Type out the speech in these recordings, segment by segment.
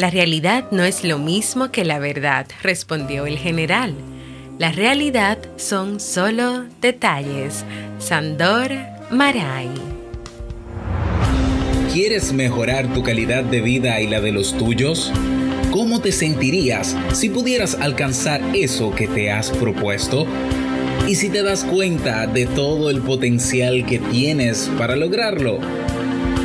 La realidad no es lo mismo que la verdad, respondió el general. La realidad son solo detalles. Sandor Maray. ¿Quieres mejorar tu calidad de vida y la de los tuyos? ¿Cómo te sentirías si pudieras alcanzar eso que te has propuesto? ¿Y si te das cuenta de todo el potencial que tienes para lograrlo?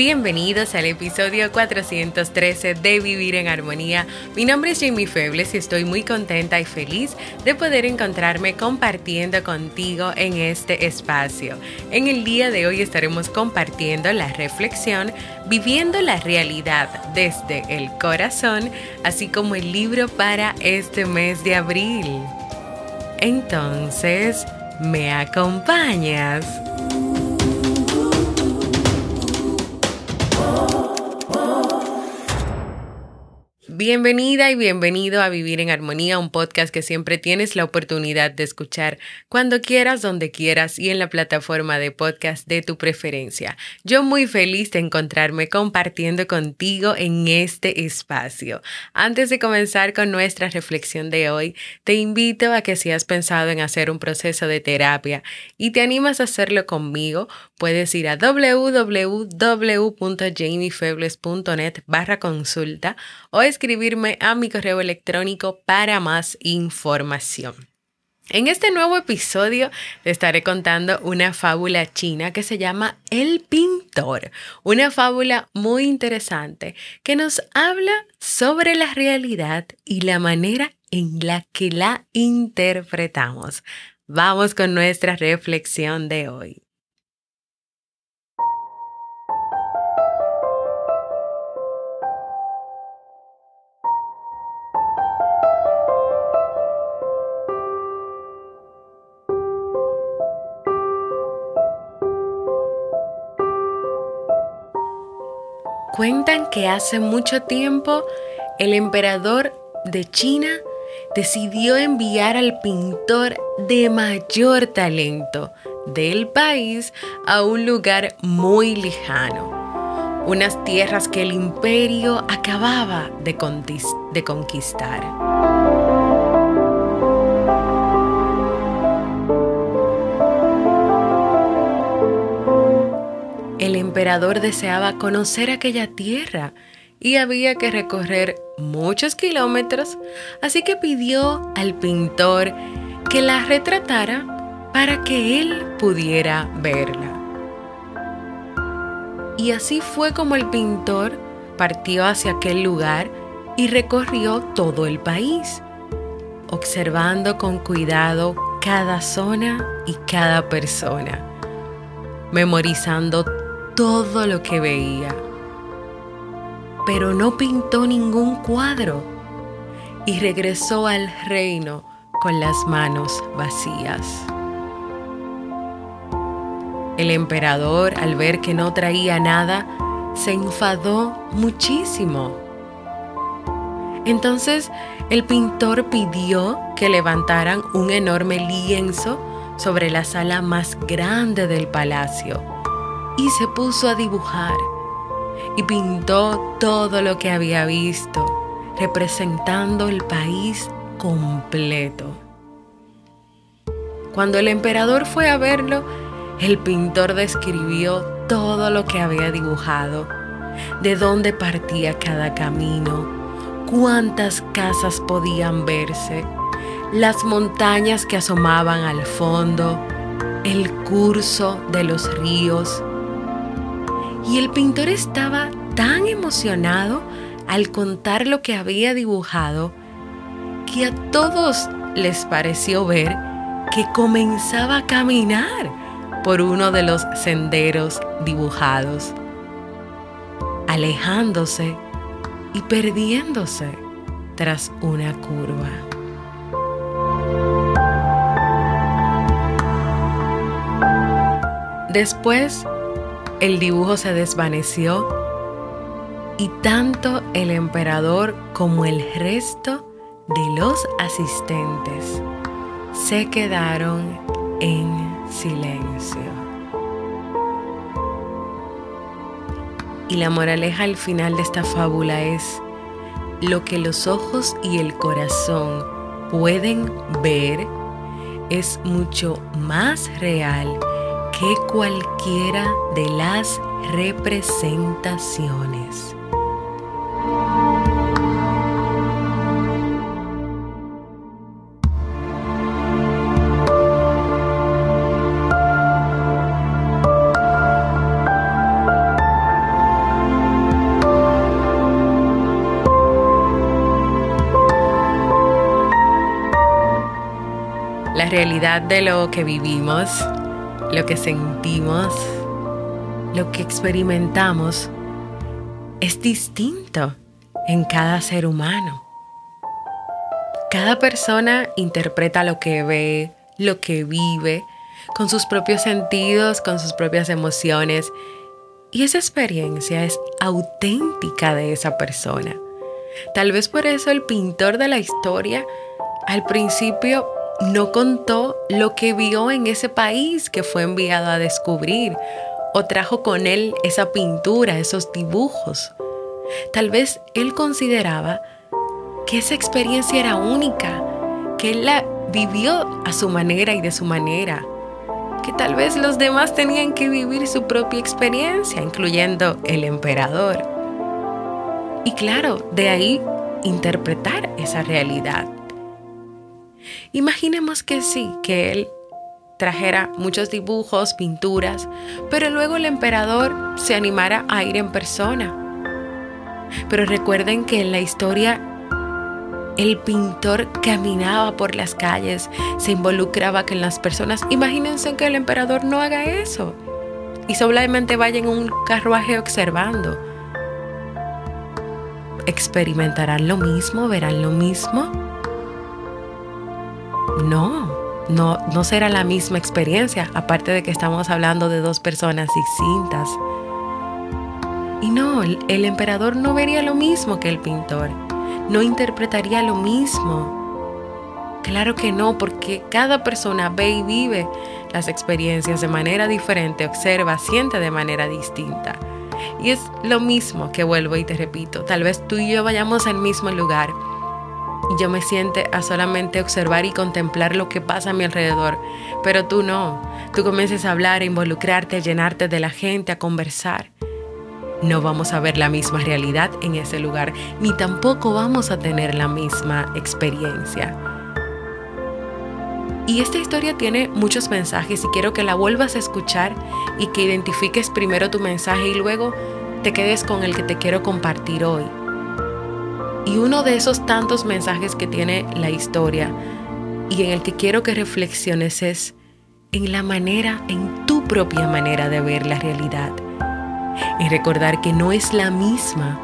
Bienvenidos al episodio 413 de Vivir en Armonía. Mi nombre es Jamie Febles y estoy muy contenta y feliz de poder encontrarme compartiendo contigo en este espacio. En el día de hoy estaremos compartiendo la reflexión Viviendo la realidad desde el corazón, así como el libro para este mes de abril. Entonces, ¿me acompañas? Bienvenida y bienvenido a Vivir en Armonía, un podcast que siempre tienes la oportunidad de escuchar cuando quieras, donde quieras y en la plataforma de podcast de tu preferencia. Yo muy feliz de encontrarme compartiendo contigo en este espacio. Antes de comenzar con nuestra reflexión de hoy, te invito a que si has pensado en hacer un proceso de terapia y te animas a hacerlo conmigo, puedes ir a www.jamiefebles.net barra consulta o escribir escribirme a mi correo electrónico para más información. En este nuevo episodio te estaré contando una fábula china que se llama El Pintor, una fábula muy interesante que nos habla sobre la realidad y la manera en la que la interpretamos. Vamos con nuestra reflexión de hoy. Cuentan que hace mucho tiempo el emperador de China decidió enviar al pintor de mayor talento del país a un lugar muy lejano, unas tierras que el imperio acababa de, conquistar. Emperador deseaba conocer aquella tierra y había que recorrer muchos kilómetros, así que pidió al pintor que la retratara para que él pudiera verla. Y así fue como el pintor partió hacia aquel lugar y recorrió todo el país, observando con cuidado cada zona y cada persona, memorizando todo lo que veía, pero no pintó ningún cuadro y regresó al reino con las manos vacías. El emperador, al ver que no traía nada, se enfadó muchísimo. Entonces el pintor pidió que levantaran un enorme lienzo sobre la sala más grande del palacio y se puso a dibujar y pintó todo lo que había visto, representando el país completo. Cuando el emperador fue a verlo, el pintor describió todo lo que había dibujado, de dónde partía cada camino, cuántas casas podían verse, las montañas que asomaban al fondo, el curso de los ríos. Y el pintor estaba tan emocionado al contar lo que había dibujado que a todos les pareció ver que comenzaba a caminar por uno de los senderos dibujados, alejándose y perdiéndose tras una curva. Después, el dibujo se desvaneció y tanto el emperador como el resto de los asistentes se quedaron en silencio. Y la moraleja al final de esta fábula es, lo que los ojos y el corazón pueden ver es mucho más real que cualquiera de las representaciones. La realidad de lo que vivimos lo que sentimos, lo que experimentamos es distinto en cada ser humano. Cada persona interpreta lo que ve, lo que vive, con sus propios sentidos, con sus propias emociones. Y esa experiencia es auténtica de esa persona. Tal vez por eso el pintor de la historia al principio no contó lo que vio en ese país que fue enviado a descubrir o trajo con él esa pintura, esos dibujos. Tal vez él consideraba que esa experiencia era única, que él la vivió a su manera y de su manera, que tal vez los demás tenían que vivir su propia experiencia, incluyendo el emperador. Y claro, de ahí interpretar esa realidad. Imaginemos que sí, que él trajera muchos dibujos, pinturas, pero luego el emperador se animara a ir en persona. Pero recuerden que en la historia el pintor caminaba por las calles, se involucraba con las personas. Imagínense que el emperador no haga eso y solamente vaya en un carruaje observando. ¿Experimentarán lo mismo? ¿Verán lo mismo? No, no, no será la misma experiencia, aparte de que estamos hablando de dos personas distintas. Y no, el, emperador no vería lo mismo que el pintor, no interpretaría lo mismo. Claro que no, porque cada persona ve y vive las experiencias de manera diferente, observa, siente de manera distinta. Y es lo mismo que vuelvo y te repito, tal vez tú y yo vayamos al mismo lugar, yo me siente a solamente observar y contemplar lo que pasa a mi alrededor. Pero tú no. Tú comiences a hablar, a involucrarte, a llenarte de la gente, a conversar. No vamos a ver la misma realidad en ese lugar, ni tampoco vamos a tener la misma experiencia. Y esta historia tiene muchos mensajes y quiero que la vuelvas a escuchar y que identifiques primero tu mensaje y luego te quedes con el que te quiero compartir hoy. Y uno de esos tantos mensajes que tiene la historia y en el que quiero que reflexiones es en la manera, en tu propia manera de ver la realidad. Y recordar que no es la misma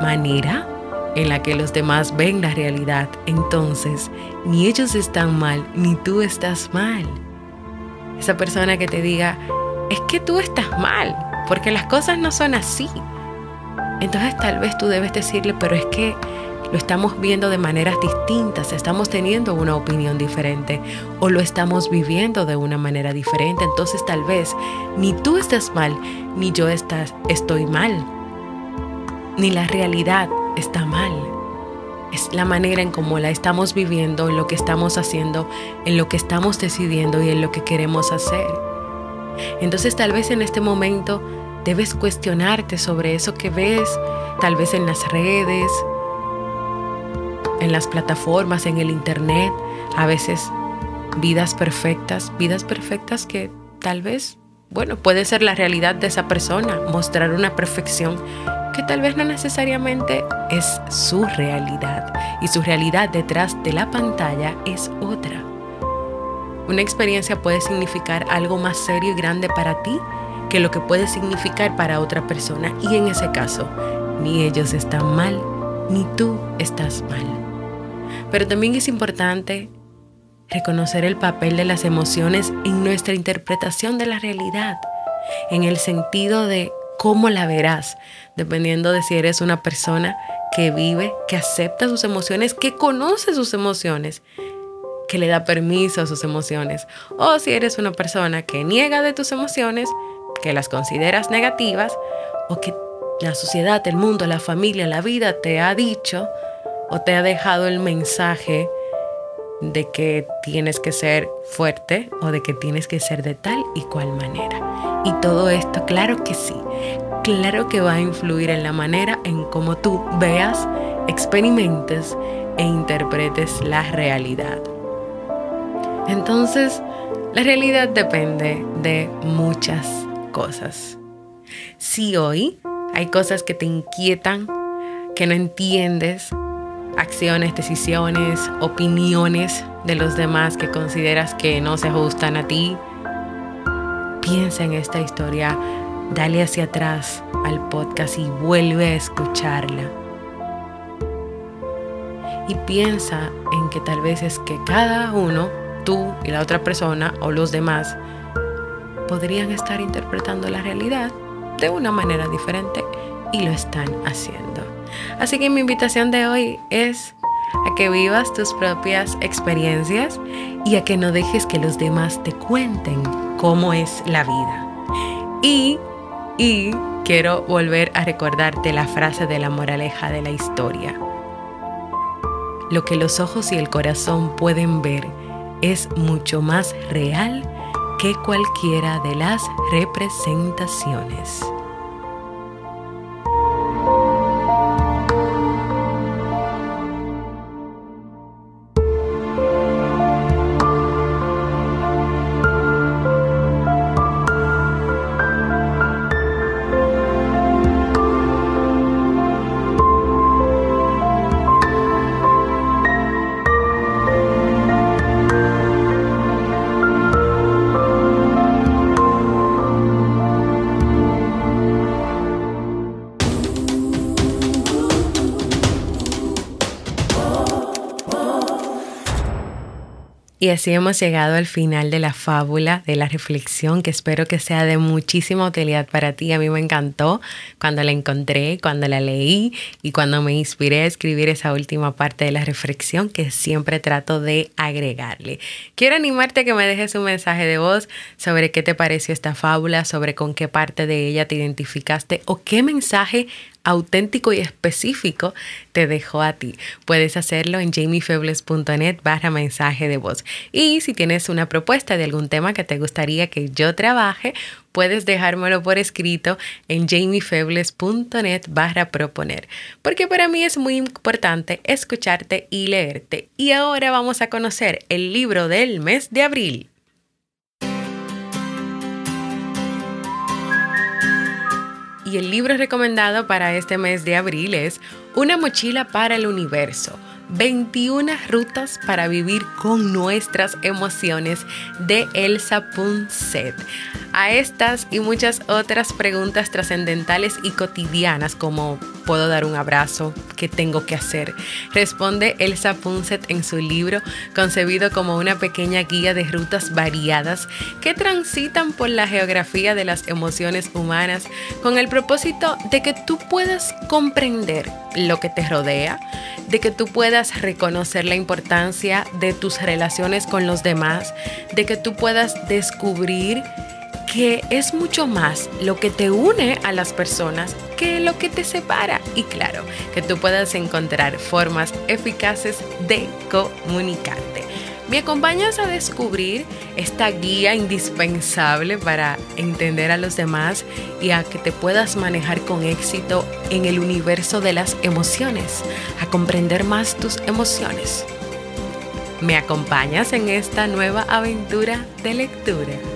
manera en la que los demás ven la realidad. Entonces, ni ellos están mal, ni tú estás mal. Esa persona que te diga, es que tú estás mal, porque las cosas no son así. Entonces tal vez tú debes decirle, pero es que lo estamos viendo de maneras distintas, estamos teniendo una opinión diferente o lo estamos viviendo de una manera diferente. Entonces tal vez ni tú estás mal, ni yo estoy mal, ni la realidad está mal. Es la manera en cómo la estamos viviendo, en lo que estamos haciendo, en lo que estamos decidiendo y en lo que queremos hacer. Entonces tal vez en este momento Debes cuestionarte sobre eso que ves, tal vez en las redes, en las plataformas, en el Internet, a veces vidas perfectas, vidas perfectas que tal vez, bueno, puede ser la realidad de esa persona, mostrar una perfección que tal vez no necesariamente es su realidad y su realidad detrás de la pantalla es otra. Una experiencia puede significar algo más serio y grande para ti que lo que puede significar para otra persona y en ese caso, ni ellos están mal, ni tú estás mal. Pero también es importante reconocer el papel de las emociones en nuestra interpretación de la realidad, en el sentido de cómo la verás, dependiendo de si eres una persona que vive, que acepta sus emociones, que conoce sus emociones, que le da permiso a sus emociones, o si eres una persona que niega de tus emociones, que las consideras negativas, o que la sociedad, el mundo, la familia, la vida te ha dicho o te ha dejado el mensaje de que tienes que ser fuerte o de que tienes que ser de tal y cual manera. Y todo esto, claro que sí, claro que va a influir en la manera en cómo tú veas, experimentes e interpretes la realidad. Entonces, la realidad depende de muchas cosas. Si hoy hay cosas que te inquietan, que no entiendes, acciones, decisiones, opiniones de los demás que consideras que no se ajustan a ti. Piensa en esta historia, dale hacia atrás al podcast y vuelve a escucharla. Y piensa en que tal vez es que cada uno, tú y la otra persona o los demás, podrían estar interpretando la realidad de una manera diferente y lo están haciendo. Así que mi invitación de hoy es a que vivas tus propias experiencias y a que no dejes que los demás te cuenten cómo es la vida. Y, y quiero volver a recordarte la frase de la moraleja de la historia. Lo que los ojos y el corazón pueden ver es mucho más real que cualquiera de las representaciones. Y así hemos llegado al final de la fábula, de la reflexión, que espero que sea de muchísima utilidad para ti. A mí me encantó cuando la encontré, cuando la leí y cuando me inspiré a escribir esa última parte de la reflexión que siempre trato de agregarle. Quiero animarte a que me dejes un mensaje de voz sobre qué te pareció esta fábula, sobre con qué parte de ella te identificaste o qué mensaje auténtico y específico te dejo a ti. Puedes hacerlo en jamiefebles.net barra mensaje de voz. Y si tienes una propuesta de algún tema que te gustaría que yo trabaje, puedes dejármelo por escrito en jamiefebles.net barra proponer. Porque para mí es muy importante escucharte y leerte. Y ahora vamos a conocer el libro del mes de abril. Y el libro recomendado para este mes de abril es Una mochila para el universo 21 rutas para vivir con nuestras emociones de Elsa Punset. A estas y muchas otras preguntas trascendentales y cotidianas como ¿puedo dar un abrazo? ¿Qué tengo que hacer? Responde Elsa Punset en su libro concebido como una pequeña guía de rutas variadas que transitan por la geografía de las emociones humanas con el propósito de que tú puedas comprender lo que te rodea, de que tú puedas reconocer la importancia de tus relaciones con los demás, de que tú puedas descubrir que es mucho más lo que te une a las personas que lo que te separa. Y claro, que tú puedas encontrar formas eficaces de comunicarte. ¿Me acompañas a descubrir esta guía indispensable para entender a los demás y a que te puedas manejar con éxito en el universo de las emociones, a comprender más tus emociones? ¿Me acompañas en esta nueva aventura de lectura?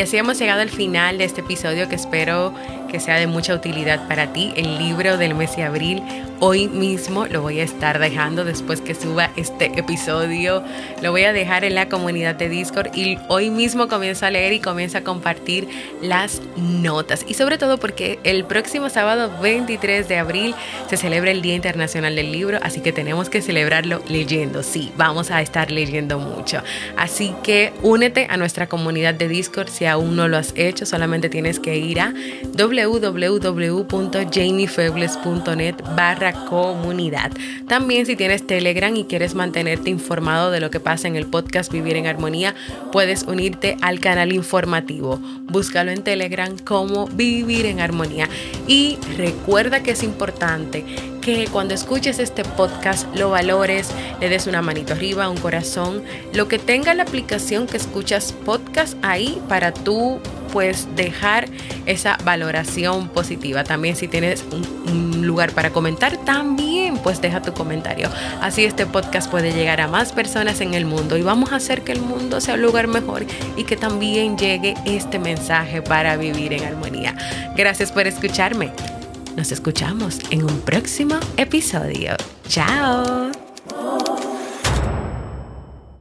Y así hemos llegado al final de este episodio que espero que sea de mucha utilidad para ti. El libro del mes de abril hoy mismo lo voy a estar dejando después que suba este episodio. Lo voy a dejar en la comunidad de Discord y hoy mismo comienzo a leer y comienzo a compartir las notas. Y sobre todo porque el próximo sábado 23 de abril se celebra el Día Internacional del Libro, así que tenemos que celebrarlo leyendo. Sí, vamos a estar leyendo mucho. Así que únete a nuestra comunidad de Discord si aún no lo has hecho, solamente tienes que ir a www.jamiefebles.net barra comunidad. También si tienes Telegram y quieres mantenerte informado de lo que pasa en el podcast Vivir en Armonía, puedes unirte al canal informativo. Búscalo en Telegram como Vivir en Armonía. Y recuerda que es importante que cuando escuches este podcast lo valores, le des una manito arriba, un corazón, lo que tenga la aplicación que escuchas podcast ahí para tú pues dejar esa valoración positiva. También si tienes un, lugar para comentar, también pues deja tu comentario. Así este podcast puede llegar a más personas en el mundo y vamos a hacer que el mundo sea un lugar mejor y que también llegue este mensaje para vivir en armonía. Gracias por escucharme. Nos escuchamos en un próximo episodio. Chao.